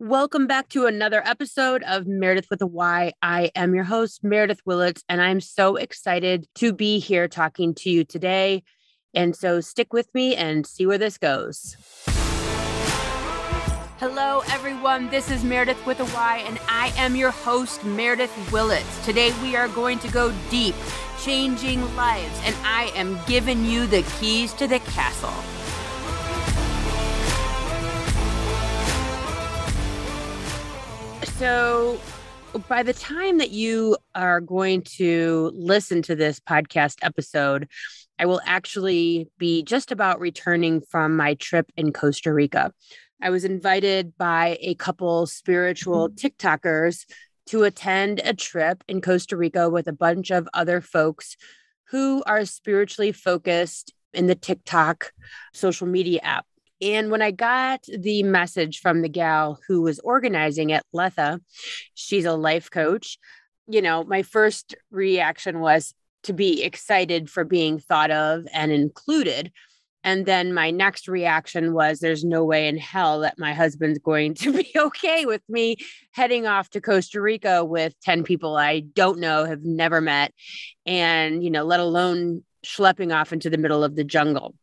Welcome back to another episode of Meredith with a Y. I am your host, Meredith Willits, and I'm so excited to be here talking to you today. And so stick with me and see where this goes. Hello, everyone. This is Meredith with a Y, and I am your host, Meredith Willits. Today, we are going to go deep, changing lives, and I am giving you the keys to the castle. So, by the time that you are going to listen to this podcast episode, I will actually be just about returning from my trip in Costa Rica. I was invited by a couple spiritual mm-hmm. TikTokers to attend a trip in Costa Rica with a bunch of other folks who are spiritually focused in the TikTok social media app. And when I got the message from the gal who was organizing it, Letha, she's a life coach, you know, my first reaction was to be excited for being thought of and included. And then my next reaction was there's no way in hell that my husband's going to be okay with me heading off to Costa Rica with 10 people I don't know, have never met, and, you know, let alone schlepping off into the middle of the jungle.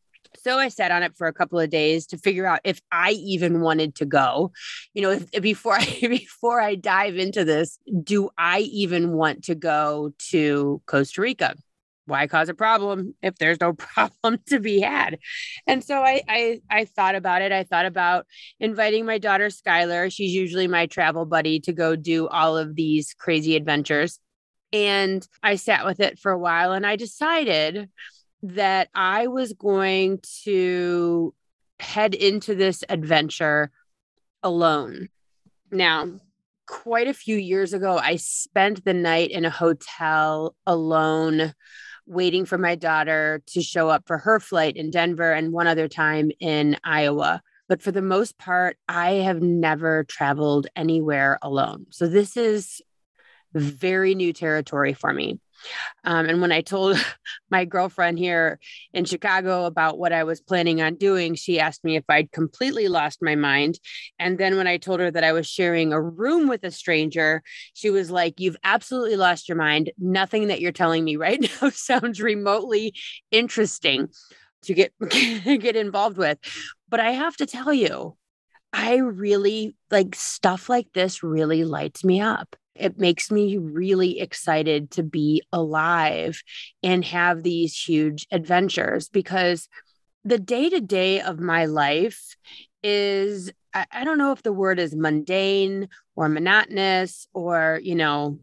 So I sat on it for a couple of days to figure out if I even wanted to go. You know, if, before I before I dive into this, do I even want to go to Costa Rica? Why cause a problem if there's no problem to be had? And so I I I thought about it. I thought about inviting my daughter Skylar. She's usually my travel buddy to go do all of these crazy adventures. And I sat with it for a while and I decided that I was going to head into this adventure alone. Now, quite a few years ago, I spent the night in a hotel alone, waiting for my daughter to show up for her flight in Denver and one other time in Iowa. But for the most part, I have never traveled anywhere alone. So this is very new territory for me. Um, and when I told my girlfriend here in Chicago about what I was planning on doing, she asked me if I'd completely lost my mind. And then when I told her that I was sharing a room with a stranger, she was like, You've absolutely lost your mind. Nothing that you're telling me right now sounds remotely interesting to get get involved with. But I have to tell you, I really like stuff like this really lights me up it makes me really excited to be alive and have these huge adventures because the day to day of my life is I, I, don't know if the word is mundane or monotonous or you know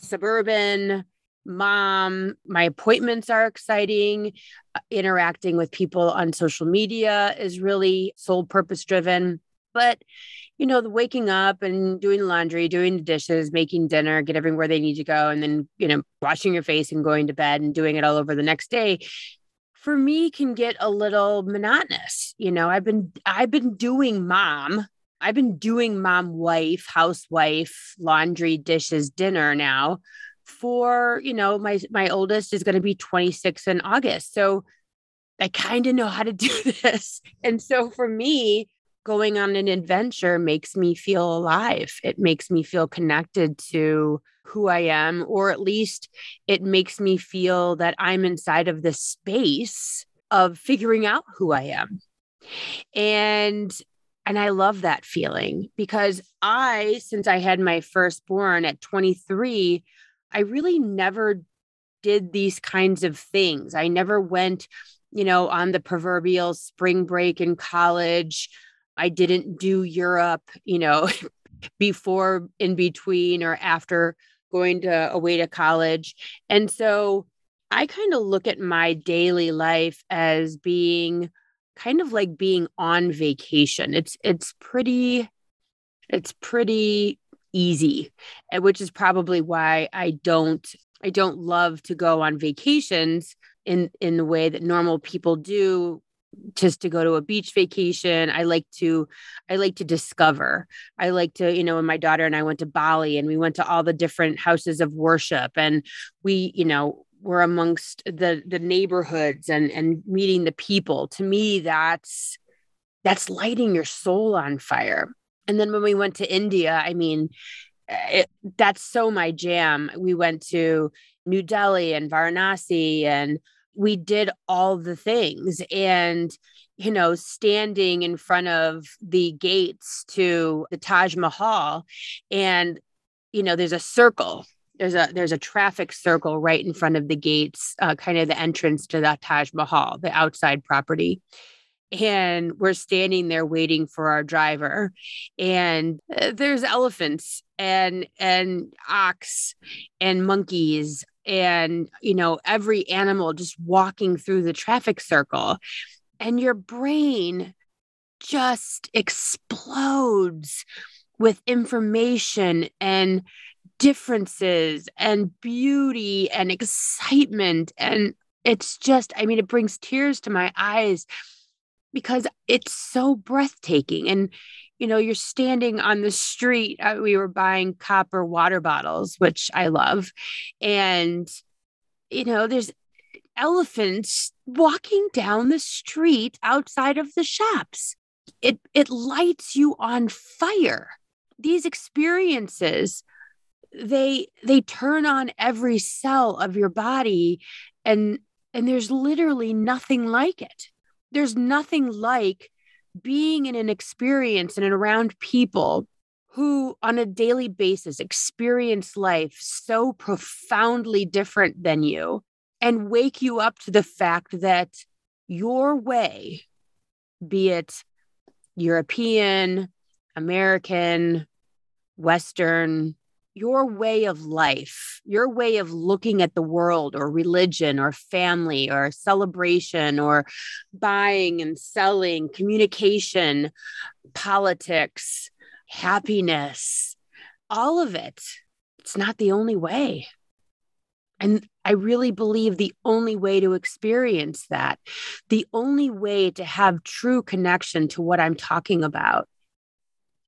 suburban mom my appointments are exciting uh, interacting with people on social media is really sole purpose driven. But you know, the waking up and doing laundry, doing the dishes, making dinner, get everywhere they need to go, and then, you know, washing your face and going to bed and doing it all over the next day for me can get a little monotonous. You know, I've been I've been doing mom. I've been doing mom wife, housewife, laundry, dishes, dinner now for, you know, my my oldest is going to be 26 in August. So I kind of know how to do this. And so for me, going on an adventure makes me feel alive. It makes me feel connected to who I am, or at least it makes me feel that I'm inside of the space of figuring out who I am. And and I love that feeling because I, since I had my firstborn at 23, I really never did these kinds of things. I never went, you know, on the proverbial spring break in college I didn't do Europe, you know, before, in between, or after going to away to college. And so I kind of look at my daily life as being kind of like being on vacation. It's it's pretty it's pretty easy, eh, which is probably why I don't I don't love to go on vacations in in the way that normal people do just to go to a beach vacation. I like to i like to discover. I like to you know when my daughter and i went to bali and we went to all the different houses of worship and we you know were amongst the the neighborhoods and and meeting the people. To me that's that's lighting your soul on fire. And then when we went to India, I mean, eh, it, that's so my jam. We went to New Delhi and Varanasi and we did all the things and you know standing in front of the gates to the Taj Mahal and you know there's a circle there's a there's a traffic circle right in front of the gates uh, kind of the entrance to the Taj Mahal the outside property. And we're standing there waiting for our driver and uh, there's elephants and and ox and monkeys and you know every animal just walking through the traffic circle and your brain just explodes with information and differences and beauty and excitement and it's just i mean it brings tears to my eyes because it's so breathtaking and you know you're standing on the street uh, we were buying copper water bottles which i love and you know there's elephants walking down the street outside of the shops. It it lights you on fire. These experiences they they turn on every cell of your body and and there's literally nothing like it. There's nothing like being in an experience and around people who on a daily basis experience life so profoundly different than you and wake you up to the fact that your way be it european american western your way of life, your way of looking at the world or religion or family or celebration or buying and selling, communication, politics, happiness, all of it. It's not the only way. And I really believe the only way to experience that, the only way to have true connection to what I'm talking about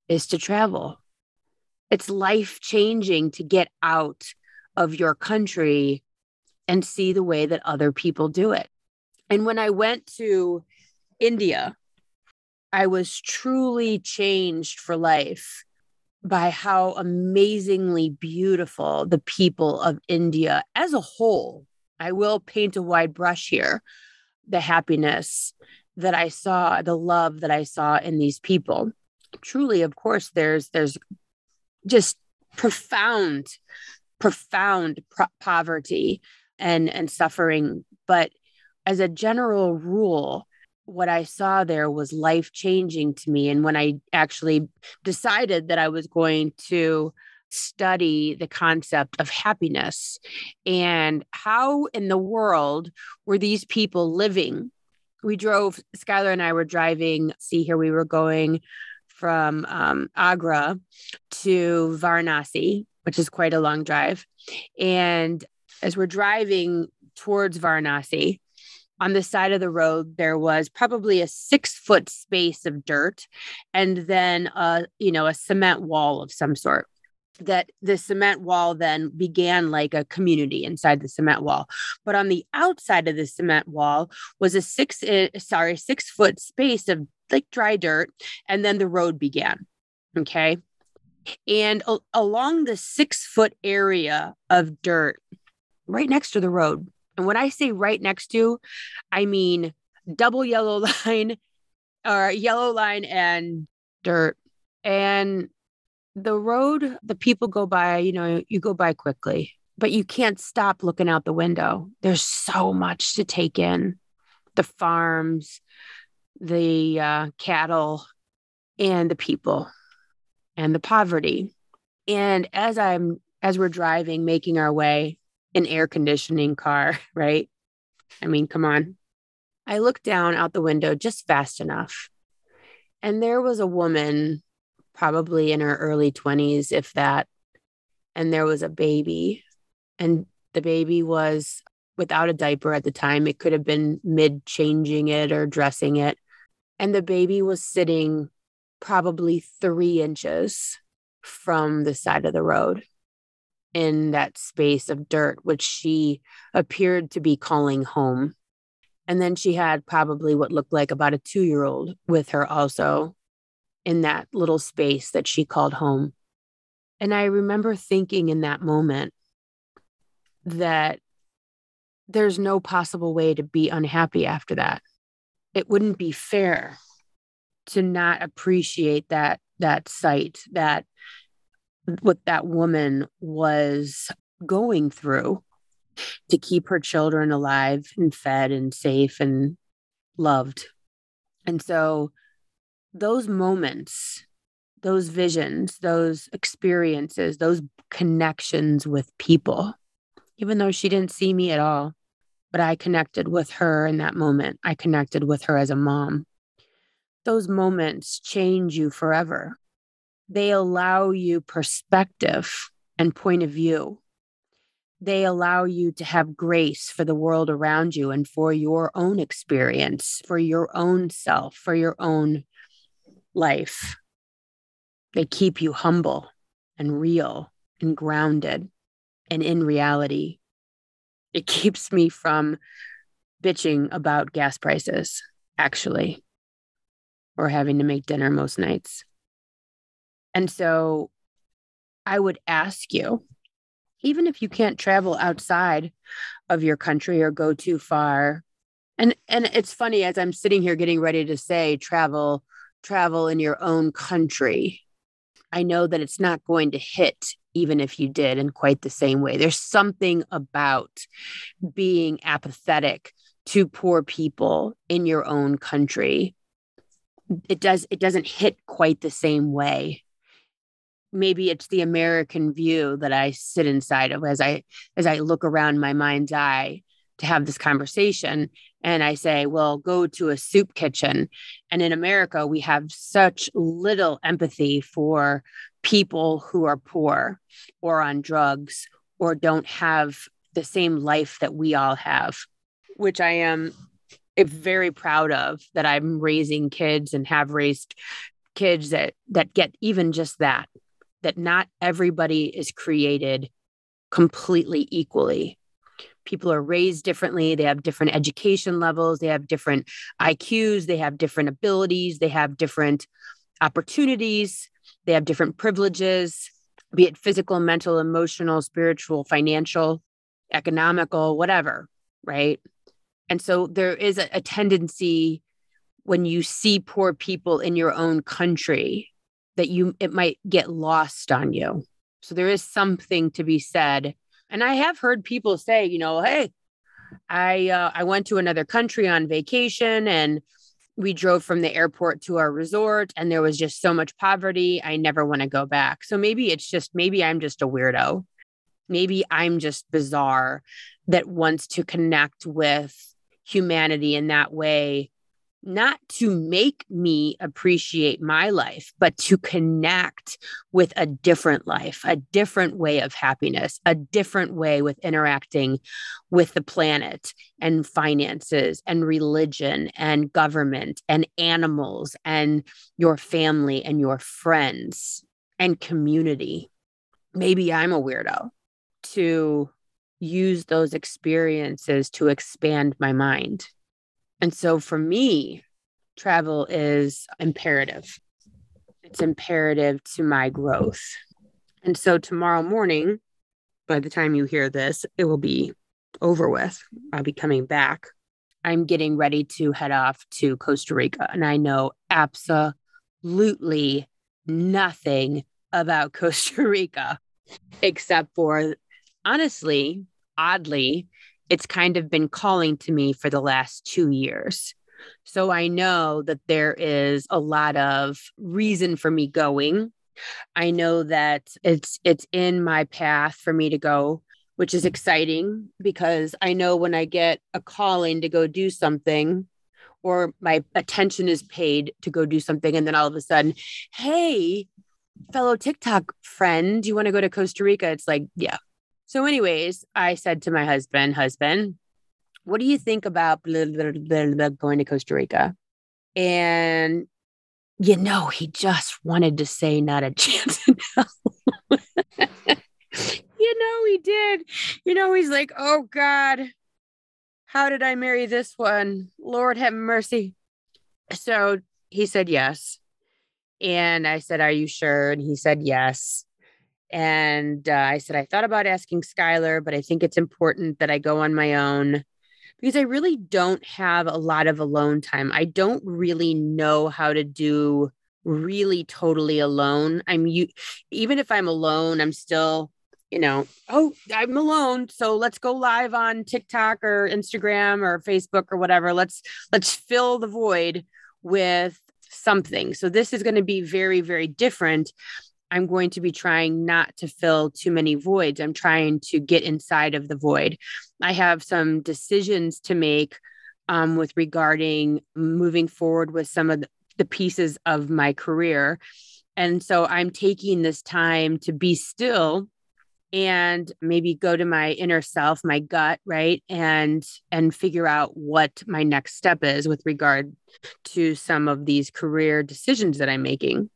is to travel it's life changing to get out of your country and see the way that other people do it. And when I went to India, I was truly changed for life by how amazingly beautiful the people of India as a whole. I will paint a wide brush here. The happiness that I saw, the love that I saw in these people. Truly, of course, there's there's just profound profound pro- poverty and and suffering. But as a general rule what i saw there was life changing to me. And when i actually decided that i was going to study the concept of happiness and how in the world were these people living? We drove skylar and i were driving see here we were going from um, Agra to Varanasi, which is quite a long drive. And as we're driving towards Varanasi, on the side of the road there was probably a six foot space of dirt and then a you know a cement wall of some sort that the cement wall then began like a community inside the cement wall but on the outside of the cement wall was a six uh, sorry six foot space of like dry dirt. And then the road began. Okay. And a- along the six foot area of dirt, right next to the road. And when I say right next to, I mean double yellow line or yellow line and dirt. And the road, the people go by, you know, you go by quickly, but you can't stop looking out the window. There's so much to take in the farms, the uh, cattle and the people and the poverty. And as I'm as we're driving, making our way in air conditioning car, right? I mean, come on. I looked down out the window just fast enough. And there was a woman, probably in her early 20s, if that. And there was a baby. And the baby was without a diaper at the time. It could have been mid changing it or dressing it and the baby was sitting probably three inches from the side of the road in that space of dirt, which she appeared to be calling home. And then she had probably what looked like about a two year old with her also. In that little space that she called home. And I remember thinking in that moment that there's no possible way to be unhappy after that. It wouldn't be fair to not appreciate that that sight that what that woman was going through to keep her children alive and fed and safe and loved. And so those moments, those visions, those experiences, those connections with people, even though she didn't see me at all, but I connected with her in that moment. I connected with her as a mom. Those moments change you forever. They allow you perspective and point of view they allow you to have grace for the world around you and for your own experience, for your own self, for your own life. They keep you humble and real and grounded and in reality. It keeps me from bitching about gas prices, actually, or having to make dinner most nights. And so I would ask you even if you can't travel outside of your country or go too far and and it's funny as i'm sitting here getting ready to say travel travel in your own country i know that it's not going to hit even if you did in quite the same way. There's something about being apathetic to poor people in your own country. It does it doesn't hit quite the same way. Maybe it's the American view that I sit inside of as I as I look around my mind's eye to have this conversation and I say, well, go to a soup kitchen. And in America, we have such little empathy for people who are poor or on drugs or don't have the same life that we all have, which I am eh, very proud of that I'm raising kids and have raised kids that that get even just that that not everybody is created completely equally. People are raised differently. They have different education levels. They have different IQs. They have different abilities. They have different opportunities. They have different privileges, be it physical, mental, emotional, spiritual, financial, economical, whatever. Right. And so there is a, a tendency when you see poor people in your own country that you it might get lost on you. So there is something to be said. And I have heard people say, you know, hey, I uh, I went to another country on vacation and we drove from the airport to our resort and there was just so much poverty. I never want to go back. So maybe it's just maybe I'm just a weirdo. Maybe I'm just bizarre that wants to connect with humanity in that way not to make me appreciate my life, but to connect with a different life, a different way of happiness, a different way with interacting with the planet and finances and religion and government and animals and your family and your friends and community. Maybe I'm a weirdo to use those experiences to expand my mind and so for me, travel is imperative. It's imperative to my growth. And so tomorrow morning, by the time you hear this, it will be over with. I'll be coming back. I'm getting ready to head off to Costa Rica, and I know absolutely nothing about Costa Rica except for honestly, oddly, it's kind of been calling to me for the last two years. So I know that there is a lot of reason for me going. I know that it's it's in my path for me to go, which is exciting because I know when I get a calling to go do something or my attention is paid to go do something and then all of a sudden, hey, fellow TikTok friend, do you want to go to Costa Rica? It's like, yeah, so, anyways, I said to my husband, husband, what do you think about blah, blah, blah, going to Costa Rica? And you know, he just wanted to say not a chance you know, he did. You know, he's like, oh God, how did I marry this one? Lord have mercy. So he said yes. And I said, Are you sure? And he said, Yes. And uh, I said, I thought about asking Skylar, but I think it's important that I go on my own because I really don't have a lot of alone time. I don't really know how to do really totally alone. I'm you even if I'm alone, I'm still, you know, oh, I'm alone. So let's go live on TikTok or Instagram or Facebook or whatever. Let's let's fill the void with something. So this is going to be very, very different. I'm going to be trying not to fill too many voids. I'm trying to get inside of the void. I have some decisions to make um, with regarding moving forward with some of the, pieces of my career. And so I'm taking this time to be still and maybe go to my inner self my gut right and and figure out what my next step is with regard to some of these career decisions that i'm making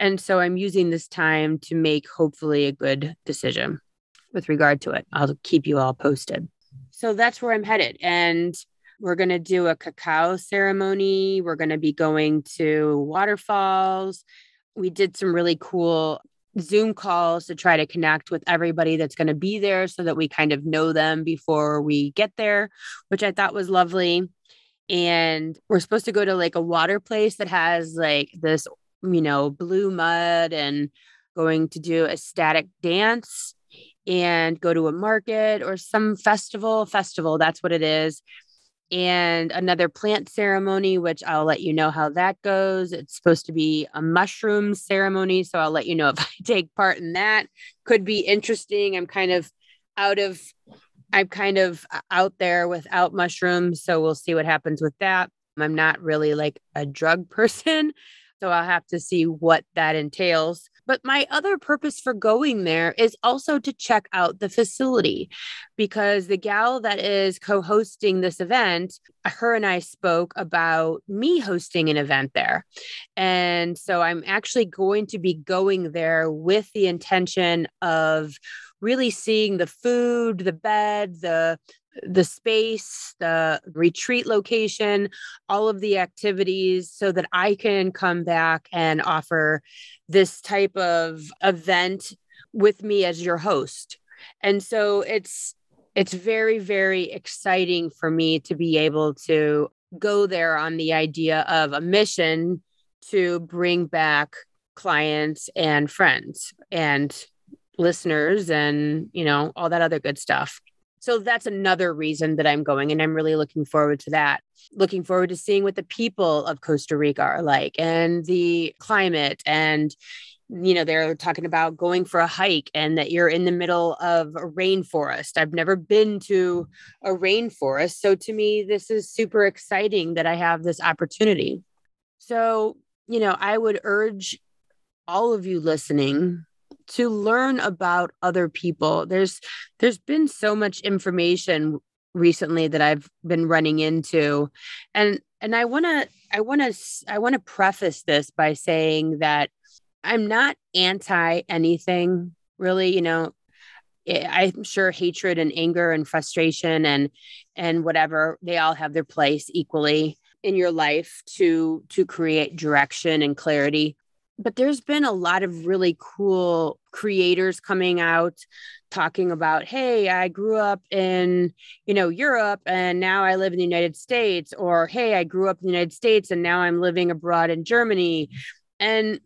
and so I'm using this time to make hopefully a good decision with regard to it. I'll keep you all posted. So that's where I'm headed. And we're going to do a cacao ceremony. We're going to be going to waterfalls. We did some really cool Zoom calls to try to connect with everybody that's going to be there so that we kind of know them before we get there, which I thought was lovely. And we're supposed to go to like a water place that has like this you know, blue mud and going to do ecstatic dance and go to a market or some festival. Festival, that's what it is. And another plant ceremony, which I'll let you know how that goes. It's supposed to be a mushroom ceremony. So I'll let you know if I take part in that. Could be interesting. I'm kind of out of, I'm kind of uh, out there without mushrooms. So we'll see what happens with that. I'm not really like a drug person. So I'll have to see what that entails. But my other purpose for going there is also to check out the facility because the gal that is co hosting this event, her and I spoke about me hosting an event there. And so I'm actually going to be going there with the intention of really seeing the food, the bed, the the space, the retreat location, all of the activities so that I can come back and offer this type of event with me as your host. And so it's it's very very exciting for me to be able to go there on the idea of a mission to bring back clients and friends and listeners and you know all that other good stuff so that's another reason that I'm going. And I'm really looking forward to that. Looking forward to seeing what the people of Costa Rica are like and the climate. And, you know, they're talking about going for a hike and that you're in the middle of a rainforest. I've never been to a rainforest. So to me, this is super exciting that I have this opportunity. So, you know, I would urge all of you listening to learn about other people. There's there's been so much information recently that I've been running into. And and I want to I want to I want to preface this by saying that I'm not anti anything really you know. I'm sure hatred and anger and frustration and and whatever they all have their place equally in your life to to create direction and clarity but there's been a lot of really cool creators coming out talking about hey i grew up in you know europe and now i live in the united states or hey i grew up in the united states and now i'm living abroad in germany. And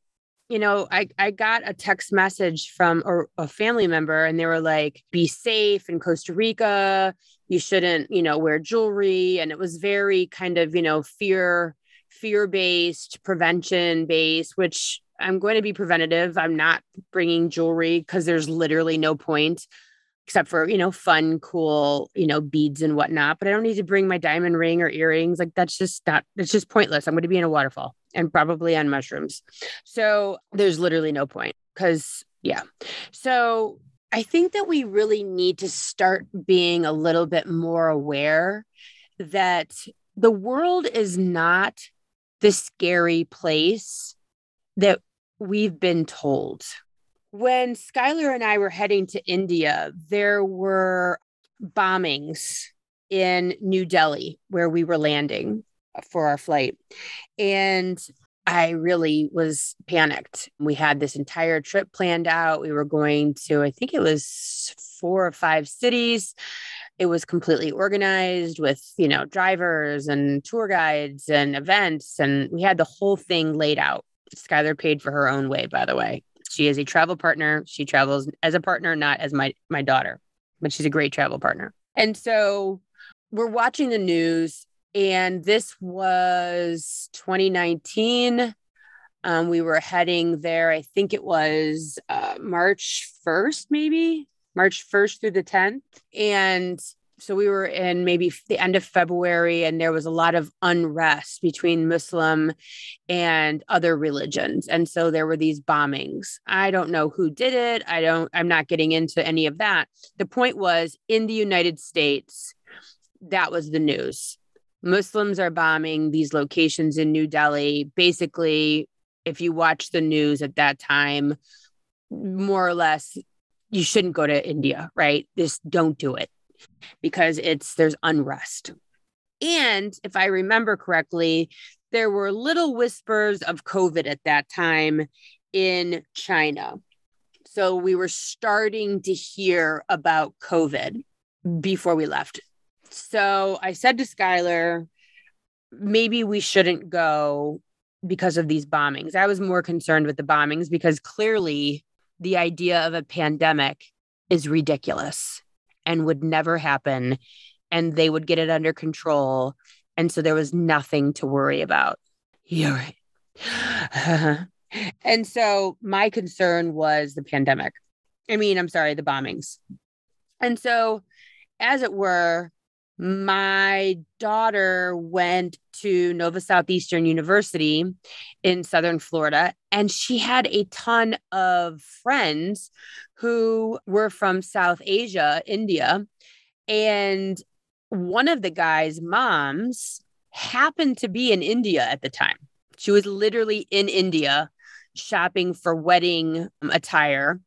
you know i i got a text message from a, a family member and they were like be safe in costa rica. You shouldn't you know wear jewelry. And it was very kind of you know fear fear based, prevention based, which I'm going to be preventative. I'm not bringing jewelry because there's literally no point except for, you know, fun, cool, you know, beads and whatnot. But I don't need to bring my diamond ring or earrings. Like that's just not, it's just pointless. I'm going to be in a waterfall and probably on mushrooms. So there's literally no point because, yeah. So I think that we really need to start being a little bit more aware that the world is not the scary place that we've been told. When Skylar and I were heading to India, there were bombings in New Delhi where we were landing for our flight. And I really was panicked. We had this entire trip planned out. We were going to, I think it was four or five cities. It was completely organized with, you know, drivers and tour guides and events. And we had the whole thing laid out. Skylar paid for her own way, by the way. She is a travel partner. She travels as a partner, not as my my daughter, but she's a great travel partner. And so we're watching the news and this was 2019. Um, we were heading there, I think it was uh, March 1st, maybe March 1st through the 10th. And so we were in maybe the end of February, and there was a lot of unrest between Muslim and other religions. And so there were these bombings. I don't know who did it. I don't, I'm not getting into any of that. The point was in the United States, that was the news. Muslims are bombing these locations in New Delhi. Basically, if you watch the news at that time, more or less, you shouldn't go to India, right? Just don't do it because it's there's unrest. And if I remember correctly, there were little whispers of COVID at that time in China. So we were starting to hear about COVID before we left. So I said to Skylar, maybe we shouldn't go because of these bombings. I was more concerned with the bombings because clearly the idea of a pandemic is ridiculous and would never happen. And they would get it under control. And so there was nothing to worry about. You're right. and so my concern was the pandemic. I mean, I'm sorry, the bombings. And so, as it were, my daughter went to Nova Southeastern University in Southern Florida, and she had a ton of friends who were from South Asia, India. And one of the guy's moms happened to be in India at the time. She was literally in India shopping for wedding um, attire.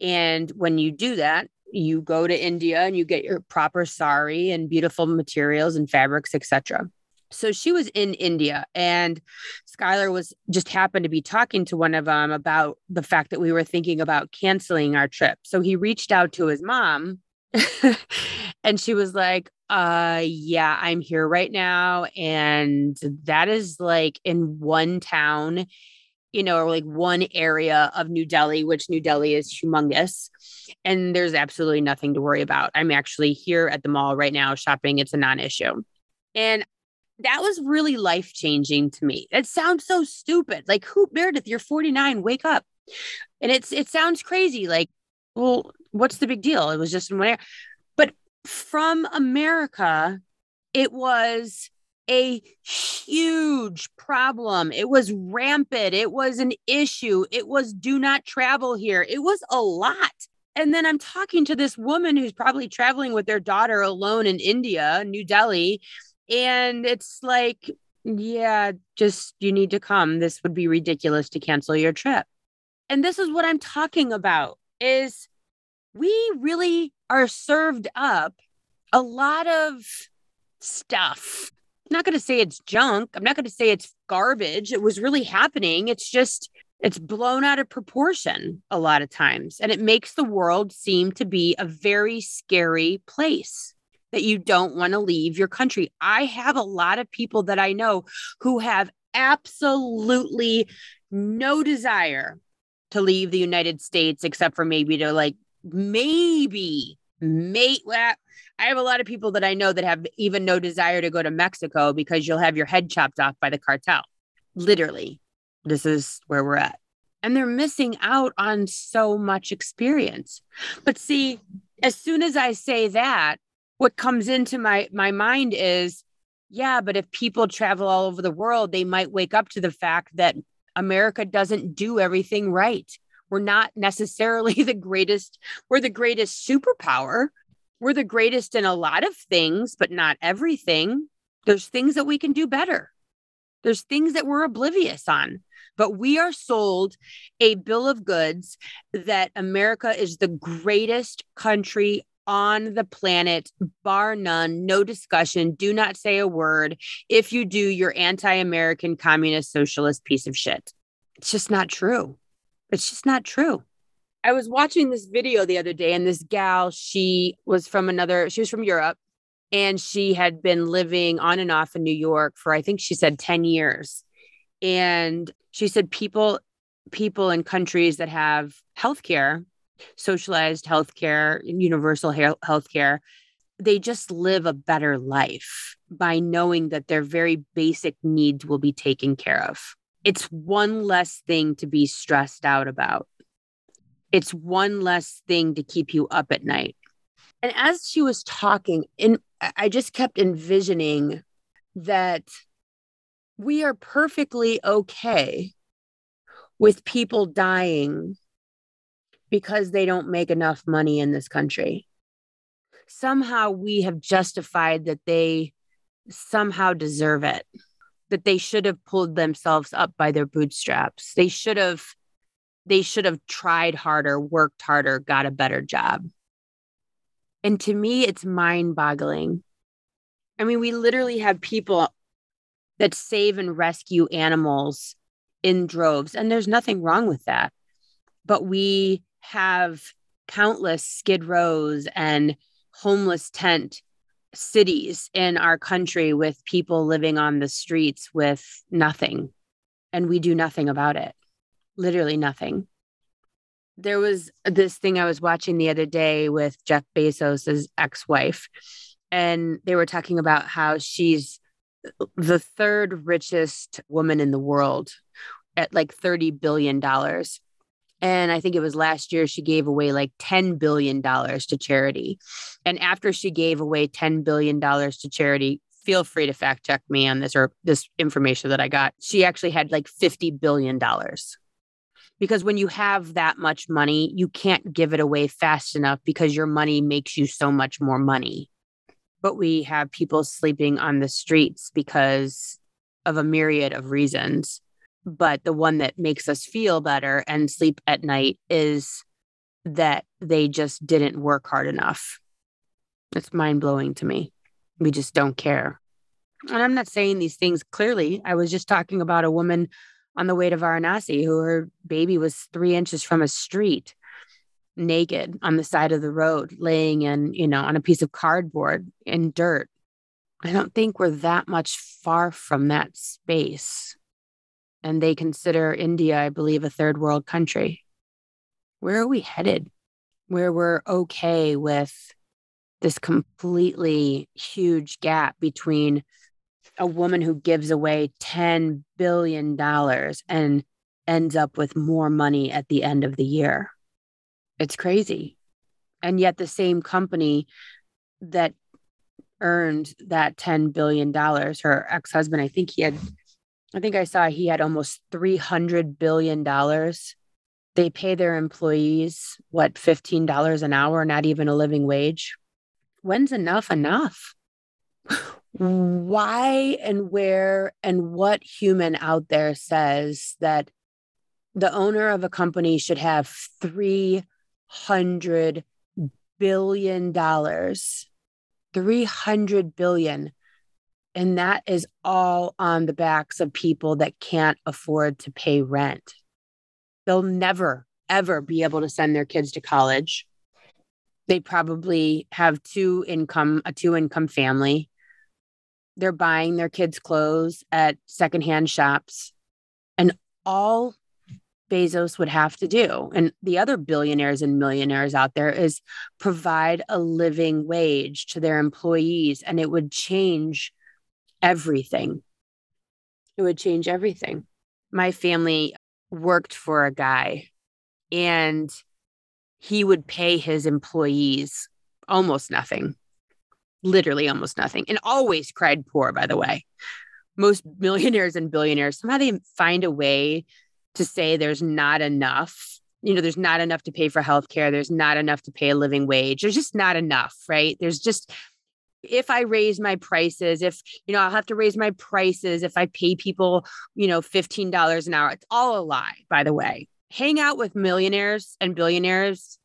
And when you do that, you go to India and you get your proper sari and beautiful materials and fabrics, etc. So she was in India and Skylar was just happened to be talking to one of them about the fact that we were thinking about canceling our trip. So he reached out to his mom and she was like, uh yeah, I'm here right now and that is like in one town you know, or like one area of New Delhi, which New Delhi is humongous. And there's absolutely nothing to worry about. I'm actually here at the mall right now shopping. It's a non issue. And that was really life changing to me. It sounds so stupid. Like, who, Meredith, you're 49, wake up. And it's, it sounds crazy. Like, well, what's the big deal? It was just in one area. But from America, it was a huge problem. It was rampant. It was an issue. It was do not travel here. It was a lot. And then I'm talking to this woman who's probably traveling with their daughter alone in India, New Delhi. And it's like, yeah, just you need to come. This would be ridiculous to cancel your trip. And this is what I'm talking about is we really are served up a lot of stuff I'm not going to say it's junk. I'm not going to say it's garbage. It was really happening. It's just, it's blown out of proportion a lot of times. And it makes the world seem to be a very scary place that you don't want to leave your country. I have a lot of people that I know who have absolutely no desire to leave the United States except for maybe to like maybe mate well, I have a lot of people that I know that have even no desire to go to Mexico because you'll have your head chopped off by the cartel. Literally, this is where we're at. And they're missing out on so much experience. But see, as soon as I say that, what comes into my my mind is yeah, but if people travel all over the world, they might wake up to the fact that America doesn't do everything right. We're not necessarily the greatest, we're the greatest superpower, we're the greatest in a lot of things, but not everything. There's things that we can do better. There's things that we're oblivious on, but we are sold a bill of goods that America is the greatest country on the planet, bar none, no discussion. Do not say a word. If you do, you're anti American, communist, socialist piece of shit. It's just not true. It's just not true. I was watching this video the other day, and this gal, she was from another, she was from Europe, and she had been living on and off in New York for, I think she said 10 years. And she said, people, people in countries that have healthcare socialized healthcare, universal healthcare, they just live a better life by knowing that their very basic needs will be taken care of. It's one less thing to be stressed out about. It's one less thing to keep you up at night. And as she was talking, and I just kept envisioning that we are perfectly okay with people dying because they don't make enough money in this country. Somehow we have justified that they somehow deserve it, that they should have pulled themselves up by their bootstraps. They should have they should have tried harder, worked harder, got a better job. And to me, it's mind boggling. I mean, we literally have people that save and rescue animals in droves, and there's nothing wrong with that. But we have countless skid rows and homeless tent cities in our country with people living on the streets with nothing. And we do nothing about it, literally nothing. There was this thing I was watching the other day with Jeff Bezos' ex wife, and they were talking about how she's the third richest woman in the world at like $30 billion. And I think it was last year she gave away like $10 billion to charity. And after she gave away $10 billion to charity, feel free to fact check me on this or this information that I got. She actually had like $50 billion. Because when you have that much money, you can't give it away fast enough because your money makes you so much more money. But we have people sleeping on the streets because of a myriad of reasons but the one that makes us feel better and sleep at night is that they just didn't work hard enough. It's mind blowing to me. We just don't care. And I'm not saying these things clearly. I was just talking about a woman on the way to Varanasi who her baby was three inches from a street, naked on the side of the road, laying in, you know, on a piece of cardboard in dirt. I don't think we're that much far from that space and they consider India, I believe, a third world country. Where are we headed? Where we're okay with this completely huge gap between a woman who gives away $10 billion and ends up with more money at the end of the year. It's crazy. And yet, the same company that earned that $10 billion, her ex husband, I think he had I think I saw he had almost $300 billion. They pay their employees, what, $15 an hour, not even a living wage. When's enough enough? Why and where and what human out there says that the owner of a company should have $300 billion? 300 billion and that is all on the backs of people that can't afford to pay rent. They'll never, ever be able to send their kids to college. They probably have two income, a two income family. They're buying their kids' clothes at secondhand shops. And all Bezos would have to do, and the other billionaires and millionaires out there, is provide a living wage to their employees. And it would change everything. It would change everything. My family worked for a guy and he would pay his employees almost nothing, literally almost nothing, and always cried poor, by the way. Most millionaires and billionaires, somehow they find a way to say there's not enough. You know, there's not enough to pay for healthcare. There's not enough to pay a living wage. There's just not enough, right? There's just if I raise my prices, if, you know, I'll have to raise my prices if I pay people, you know, $15 an hour. It's all a lie, by the way. Hang out with millionaires and billionaires.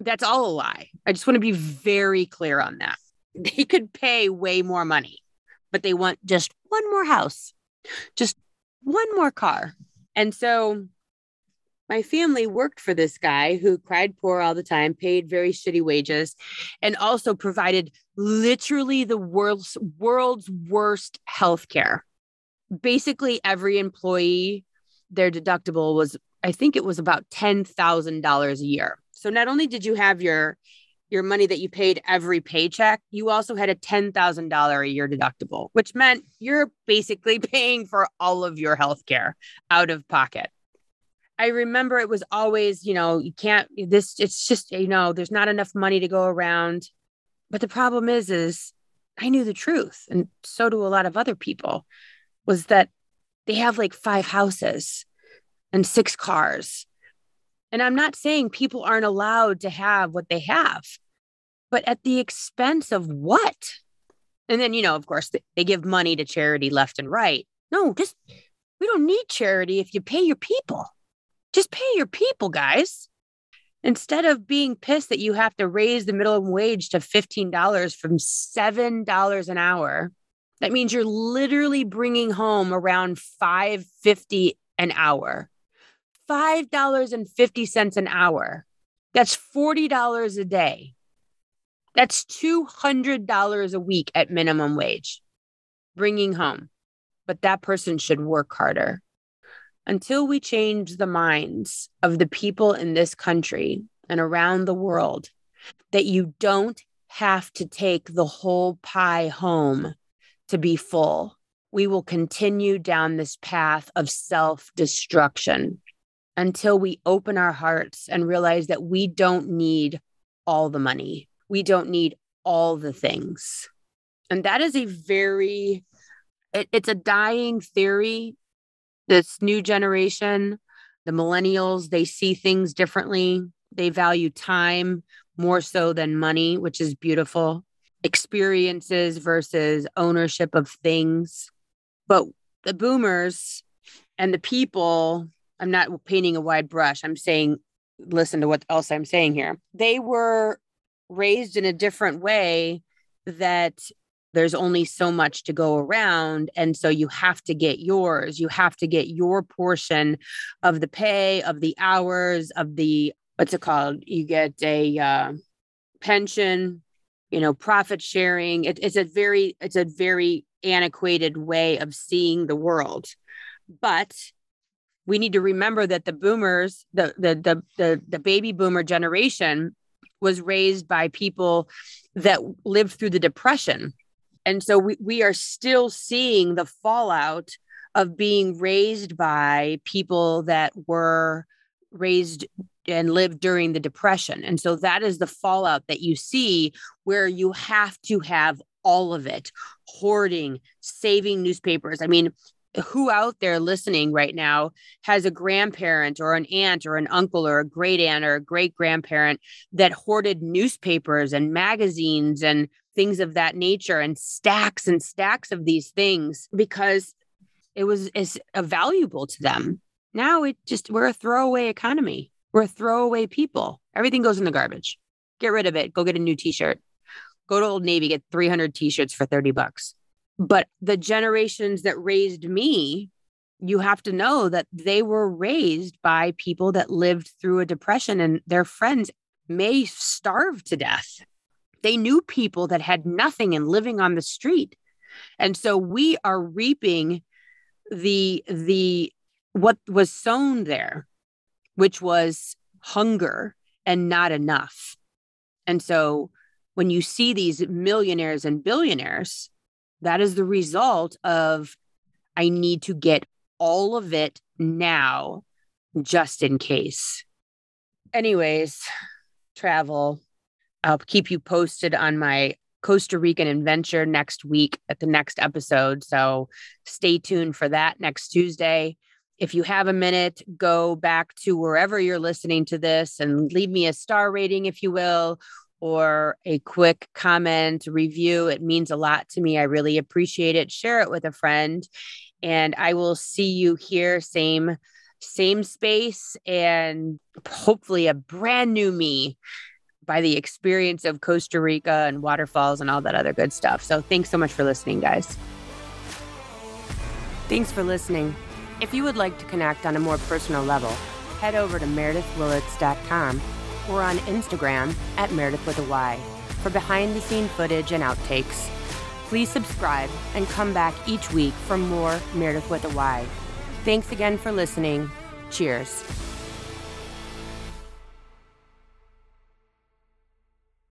That's all a lie. I just want to be very clear on that. They could pay way more money, but they want just one more house, just one more car. And so my family worked for this guy who cried poor all the time, paid very shitty wages, and also provided literally the world's world's worst health care. Basically, every employee, their deductible was, I think it was about $10,000 a year. So not only did you have your your money that you paid every paycheck, you also had a $10,000 a year deductible, which meant you're basically paying for all of your health care out of pocket. I remember it was always, you know, you can't this it's just, you know, there's not enough money to go around. But the problem is is I knew the truth and so do a lot of other people was that they have like five houses and six cars. And I'm not saying people aren't allowed to have what they have, but at the expense of what? And then, you know, of course, they give money to charity left and right. No, just we don't need charity if you pay your people. Just pay your people, guys. Instead of being pissed that you have to raise the minimum wage to $15 from $7 an hour, that means you're literally bringing home around 550 an hour. $5.50 an hour. That's $40 a day. That's $200 a week at minimum wage, bringing home. But that person should work harder until we change the minds of the people in this country and around the world that you don't have to take the whole pie home to be full, we will continue down this path of self destruction until we open our hearts and realize that we don't need all the money. We don't need all the things. And that is a very, it, it's a dying theory this new generation, the millennials, they see things differently. They value time more so than money, which is beautiful. Experiences versus ownership of things. But the boomers and the people, I'm not painting a wide brush. I'm saying, listen to what else I'm saying here. They were raised in a different way that there's only so much to go around. And so you have to get yours. You have to get your portion of the pay, of the hours, of the, what's it called? You get a uh, pension, you know, profit sharing. It, it's a very, it's a very antiquated way of seeing the world. But we need to remember that the boomers, the, the, the, the, the baby boomer generation was raised by people that lived through the depression and so we, we are still seeing the fallout of being raised by people that were raised and lived during the depression. And so that is the fallout that you see where you have to have all of it hoarding saving newspapers. I mean who out there listening right now has a grandparent or an aunt or an uncle or a great aunt or a great grandparent that hoarded newspapers and magazines and things of that nature and stacks and stacks of these things because it was as valuable to them. Now it just we're a throwaway economy. We're throwaway people. Everything goes in the garbage. Get rid of it. Go get a new t-shirt. Go to Old Navy, get 300 t-shirts for 30 bucks. But the generations that raised me, you have to know that they were raised by people that lived through a depression and their friends may starve to death they knew people that had nothing and living on the street. And so we are reaping the the what was sown there, which was hunger and not enough. And so when you see these millionaires and billionaires, that is the result of I need to get all of it now just in case. Anyways, travel, I'll keep you posted on my Costa Rican adventure next week at the next episode. So stay tuned for that next Tuesday. If you have a minute, go back to wherever you're listening to this and leave me a star rating, if you will, or a quick comment review. It means a lot to me. I really appreciate it. Share it with a friend. And I will see you here, same same space and hopefully a brand new me by the experience of Costa Rica and waterfalls and all that other good stuff. So thanks so much for listening, guys. Thanks for listening. If you would like to connect on a more personal level, head over to meredithwillits.com or on Instagram at Meredith with a Y for behind the scene footage and outtakes. Please subscribe and come back each week for more Meredith with a Y. Thanks again for listening. Cheers.